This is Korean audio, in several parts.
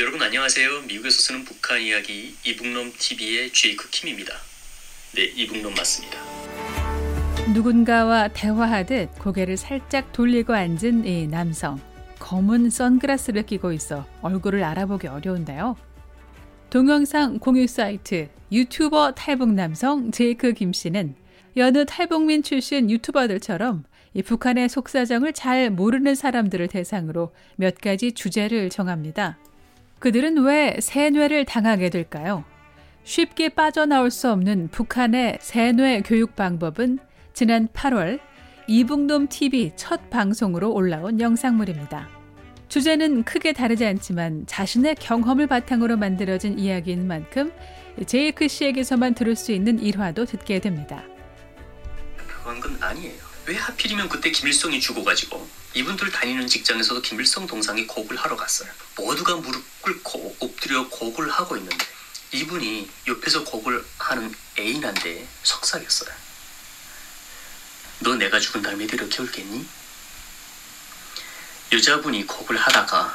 여러분 안녕하세요. 미국에서 쓰는 북한 이야기 이북놈 TV의 제이크 킴입니다. 네, 이북놈 맞습니다. 누군가와 대화하듯 고개를 살짝 돌리고 앉은 이 남성. 검은 선글라스를 끼고 있어 얼굴을 알아보기 어려운데요. 동영상 공유 사이트 유튜버 탈북 남성 제이크 김 씨는 여느 탈북민 출신 유튜버들처럼 이 북한의 속사정을 잘 모르는 사람들을 대상으로 몇 가지 주제를 정합니다. 그들은 왜 세뇌를 당하게 될까요? 쉽게 빠져나올 수 없는 북한의 세뇌 교육 방법은 지난 8월 이북놈 TV 첫 방송으로 올라온 영상물입니다. 주제는 크게 다르지 않지만 자신의 경험을 바탕으로 만들어진 이야기인 만큼 제이크 씨에게서만 들을 수 있는 일화도 듣게 됩니다. 그건 건 아니에요. 왜 하필이면 그때 김일성이 죽어가지고 이분들 다니는 직장에서도 김일성 동상에 곡을 하러 갔어요. 모두가 무릎 꿇고 엎드려 곡을 하고 있는데 이분이 옆에서 곡을 하는 애인한테 속삭였어요. 너 내가 죽은 다음에 데려 키울겠니? 여자분이 곡을 하다가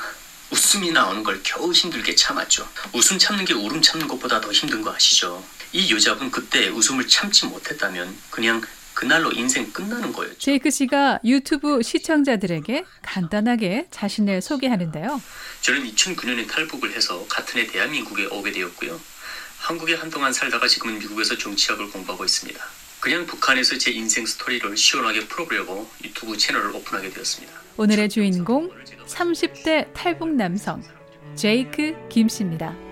웃음이 나오는 걸 겨우 힘들게 참았죠. 웃음 참는 게 울음 참는 것보다 더 힘든 거 아시죠? 이 여자분 그때 웃음을 참지 못했다면 그냥 그날로 인생 끝나는 거였죠. 제이크 씨가 유튜브 시청자들에게 간단하게 자신을 소개하는데요. 저는 2009년에 탈북을 해서 같은 해 대한민국에 오게 되었고요. 한국에 한동안 살다가 지금은 미국에서 정치학을 공부하고 있습니다. 그냥 북한에서 제 인생 스토리를 시원하게 풀어보려고 유튜브 채널을 오픈하게 되었습니다. 오늘의 주인공 30대 탈북 남성 제이크 김 씨입니다.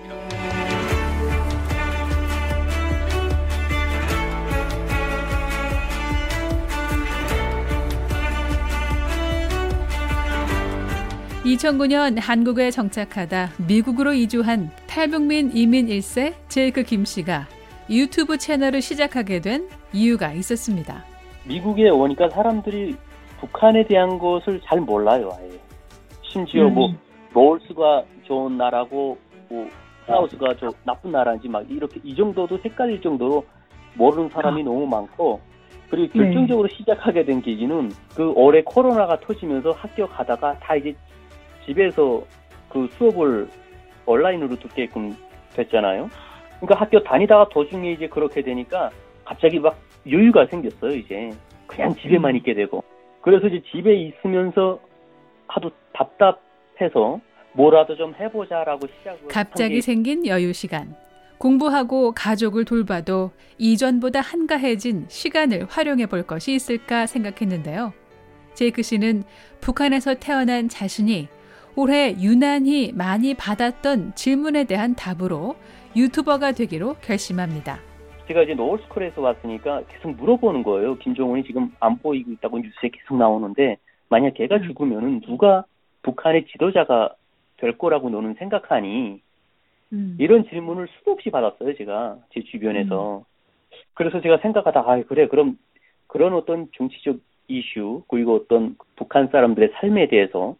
(2009년) 한국에 정착하다 미국으로 이주한 탈북민 이민 1세 제이크 김 씨가 유튜브 채널을 시작하게 된 이유가 있었습니다. 미국에 오니까 사람들이 북한에 대한 것을 잘 몰라요, 아예. 심지어 뭐 음. 노스가 좋은 나라고 뭐 사우스가 저 나쁜 나라인지 막 이렇게 이 정도도 헷갈릴 정도로 모르는 사람이 아. 너무 많고 그리고 네. 결정적으로 시작하게 된 계기는 그 올해 코로나가 터지면서 학교 가다가 다 이제 집에서 그 수업을 온라인으로 듣게끔 됐잖아요. 그러니까 학교 다니다가 도중에 이제 그렇게 되니까 갑자기 막 여유가 생겼어요, 이제. 그냥 집에만 있게 되고. 그래서 이제 집에 있으면서 하도 답답해서 뭐라도 좀 해보자라고 시작을 갑자기 생긴 여유 시간. 공부하고 가족을 돌봐도 이전보다 한가해진 시간을 활용해 볼 것이 있을까 생각했는데요. 제이크 씨는 북한에서 태어난 자신이 올해 유난히 많이 받았던 질문에 대한 답으로 유튜버가 되기로 결심합니다. 제가 이제 노을스쿨에서 왔으니까 계속 물어보는 거예요. 김정은이 지금 안 보이고 있다고 뉴스에 계속 나오는데 만약 걔가 죽으면은 누가 북한의 지도자가 될 거라고 너는 생각하니? 음. 이런 질문을 수도 없이 받았어요, 제가. 제 주변에서. 그래서 제가 생각하다, 아, 그래, 그럼 그런 어떤 정치적 이슈, 그리고 어떤 북한 사람들의 삶에 대해서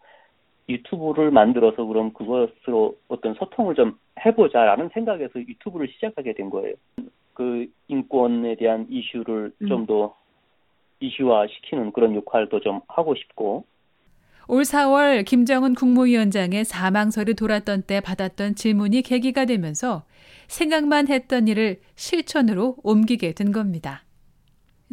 유튜브를 만들어서 그럼 그것으로 어떤 소통을 좀 해보자라는 생각에서 유튜브를 시작하게 된 거예요. 그 인권에 대한 이슈를 음. 좀더 이슈화 시키는 그런 역할도 좀 하고 싶고, 올 4월 김정은 국무위원장의 사망설이 돌았던 때 받았던 질문이 계기가 되면서 생각만 했던 일을 실천으로 옮기게 된 겁니다.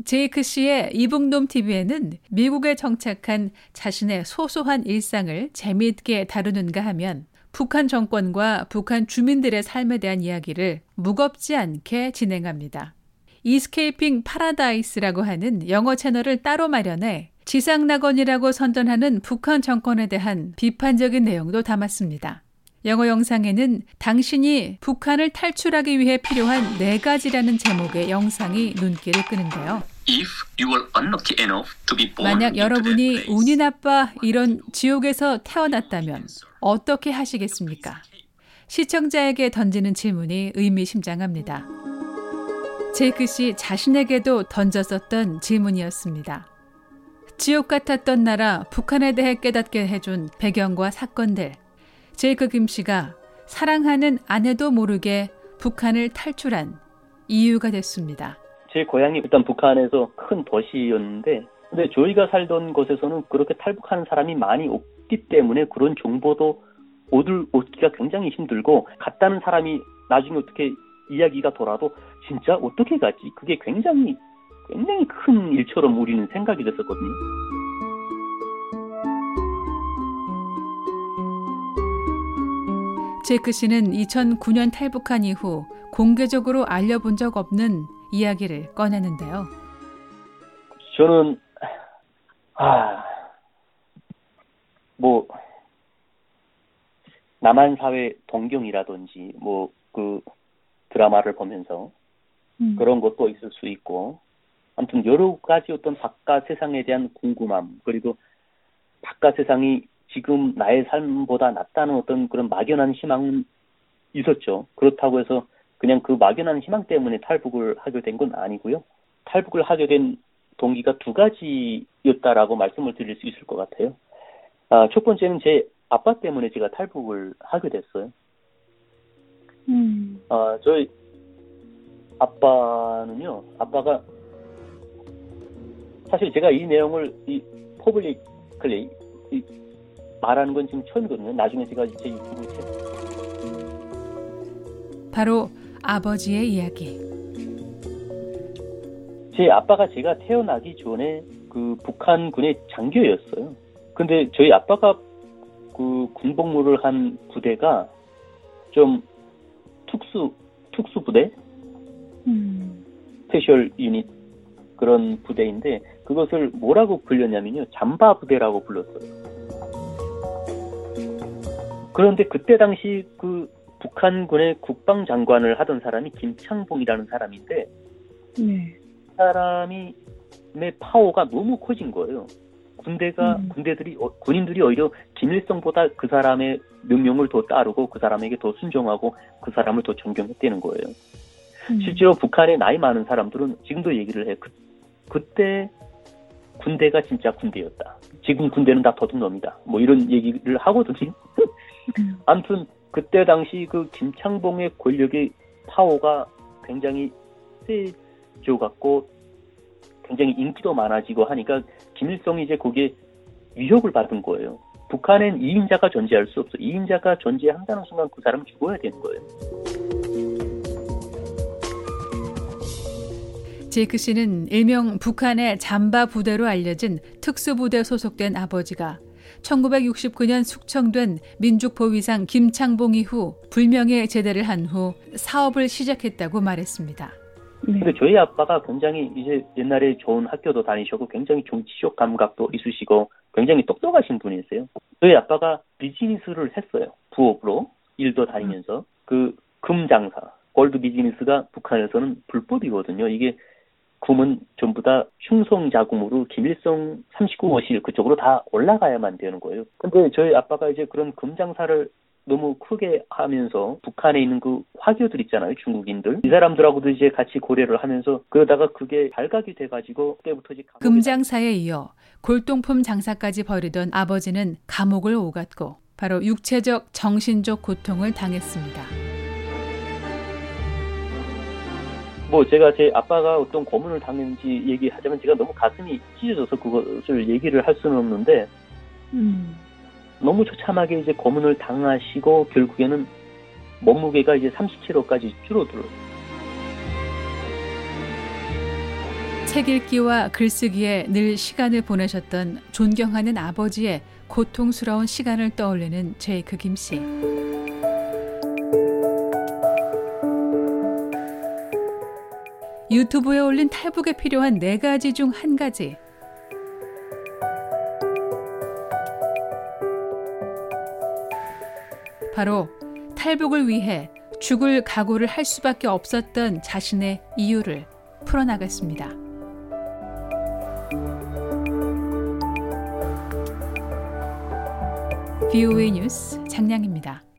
제이크 씨의 이북놈 TV에는 미국에 정착한 자신의 소소한 일상을 재미있게 다루는가 하면 북한 정권과 북한 주민들의 삶에 대한 이야기를 무겁지 않게 진행합니다. Escaping Paradise라고 하는 영어 채널을 따로 마련해 지상낙원이라고 선전하는 북한 정권에 대한 비판적인 내용도 담았습니다. 영어 영상에는 당신이 북한을 탈출하기 위해 필요한 네 가지라는 제목의 영상이 눈길을 끄는데요. If you were unlucky enough to be born 만약 여러분이 운이 나빠 이런 지옥에서 태어났다면 어떻게 하시겠습니까? 시청자에게 던지는 질문이 의미심장합니다. 제이크 씨 자신에게도 던졌었던 질문이었습니다. 지옥 같았던 나라 북한에 대해 깨닫게 해준 배경과 사건들. 제이크 김 씨가 사랑하는 아내도 모르게 북한을 탈출한 이유가 됐습니다. 제 고향이 일단 북한에서 큰 도시였는데 근데 저희가 살던 곳에서는 그렇게 탈북하는 사람이 많이 없기 때문에 그런 정보도 옷을 얻기가 굉장히 힘들고 갔다는 사람이 나중에 어떻게 이야기가 돌아도 진짜 어떻게 가지? 그게 굉장히 굉장히 큰 일처럼 우리는 생각이 됐었거든요. 제이크 씨는 2009년 탈북한 이후 공개적으로 알려본 적 없는 이야기를 꺼내는데요. 저는 아, 뭐 남한 사회 동경이라든지 뭐 그 드라마를 보면서 음. 그런 것도 있을 수 있고 아무튼 여러 가지 어떤 바깥 세상에 대한 궁금함 그리고 바깥 세상이 지금 나의 삶보다 낫다는 어떤 그런 막연한 희망은 있었죠. 그렇다고 해서 그냥 그 막연한 희망 때문에 탈북을 하게 된 건 아니고요. 탈북을 하게 된 동기가 두 가지였다라고 말씀을 드릴 수 있을 것 같아요. 아, 첫 번째는 제 아빠 때문에 제가 탈북을 하게 됐어요. 음. 아, 저희 아빠는요, 아빠가 사실 제가 이 내용을 이 publicly 이 말하는 건 지금 처음이거든요. 나중에 제가 제 유튜브 채 바로 아버지의 이야기. 제 아빠가 제가 태어나기 전에 그 북한군의 장교였어요. 근데 저희 아빠가 그 군복무를 한 부대가 좀 특수 특수 부대, 음. special unit 그런 부대인데 그것을 뭐라고 불렸냐면요 잠바 부대라고 불렀어요. 그런데 그때 당시 그 북한군의 국방장관을 하던 사람이 김창봉이라는 사람인데 네. 그 사람이 의 파워가 너무 커진 거예요. 군대가 음. 군대들이 어, 군인들이 오히려 김일성보다 그 사람의 명령을 더 따르고 그 사람에게 더 순종하고 그 사람을 더 존경했다는 거예요. 음. 실제로 북한에 나이 많은 사람들은 지금도 얘기를 해요. 그, 그때 군대가 진짜 군대였다. 지금 군대는 다 도둑놈이다. 뭐 이런 얘기를 하거든요. 음. 아무튼 그때 당시 그 김창봉의 권력의 파워가 굉장히 세져 갖고 굉장히 인기도 많아지고 하니까 김일성이 이제 거기에 위협을 받은 거예요. 북한엔 2인자가 존재할 수 없어. 2인자가 존재한다는 순간 그 사람은 죽어야 되는 거예요. 제이크 씨는 일명 북한의 잠바 부대로 알려진 특수부대 소속된 아버지가 1969년 숙청된 민족보위상 김창봉 이후 불명예 제대를 한 후 사업을 시작했다고 말했습니다. 근데 저희 아빠가 굉장히 이제 옛날에 좋은 학교도 다니셨고 굉장히 정치적 감각도 있으시고 굉장히 똑똑하신 분이세요. 저희 아빠가 비즈니스를 했어요. 부업으로 일도 다니면서 그 금장사, 골드 비즈니스가 북한에서는 불법이거든요. 이게 금은 전부 다 충성 자금으로 김일성 39호실 그쪽으로 다 올라가야만 되는 거예요. 근데 저희 아빠가 이제 그런 금장사를 너무 크게 하면서 북한에 있는 그 화교들 있잖아요 중국인들 이 사람들하고도 이제 같이 고려를 하면서 그러다가 그게 발각이 돼가지고 그때부터 이제 금장사에 이어 골동품 장사까지 벌이던 아버지는 감옥을 오갔고 바로 육체적 정신적 고통을 당했습니다. 뭐 제가 제 아빠가 어떤 고문을 당했는지 얘기하자면 제가 너무 가슴이 찢어져서 그것을 얘기를 할 수는 없는데 음. 너무 처참하게 이제 고문을 당하시고 결국에는 몸무게가 이제 30kg까지 줄어들어요. 책 읽기와 글쓰기에 늘 시간을 보내셨던 존경하는 아버지의 고통스러운 시간을 떠올리는 제이크 김 씨. 유튜브에 올린 탈북에 필요한 네 가지 중 한 가지. 바로 탈북을 위해 죽을 각오를 할 수밖에 없었던 자신의 이유를 풀어나갔습니다. VOA 뉴스 장량입니다.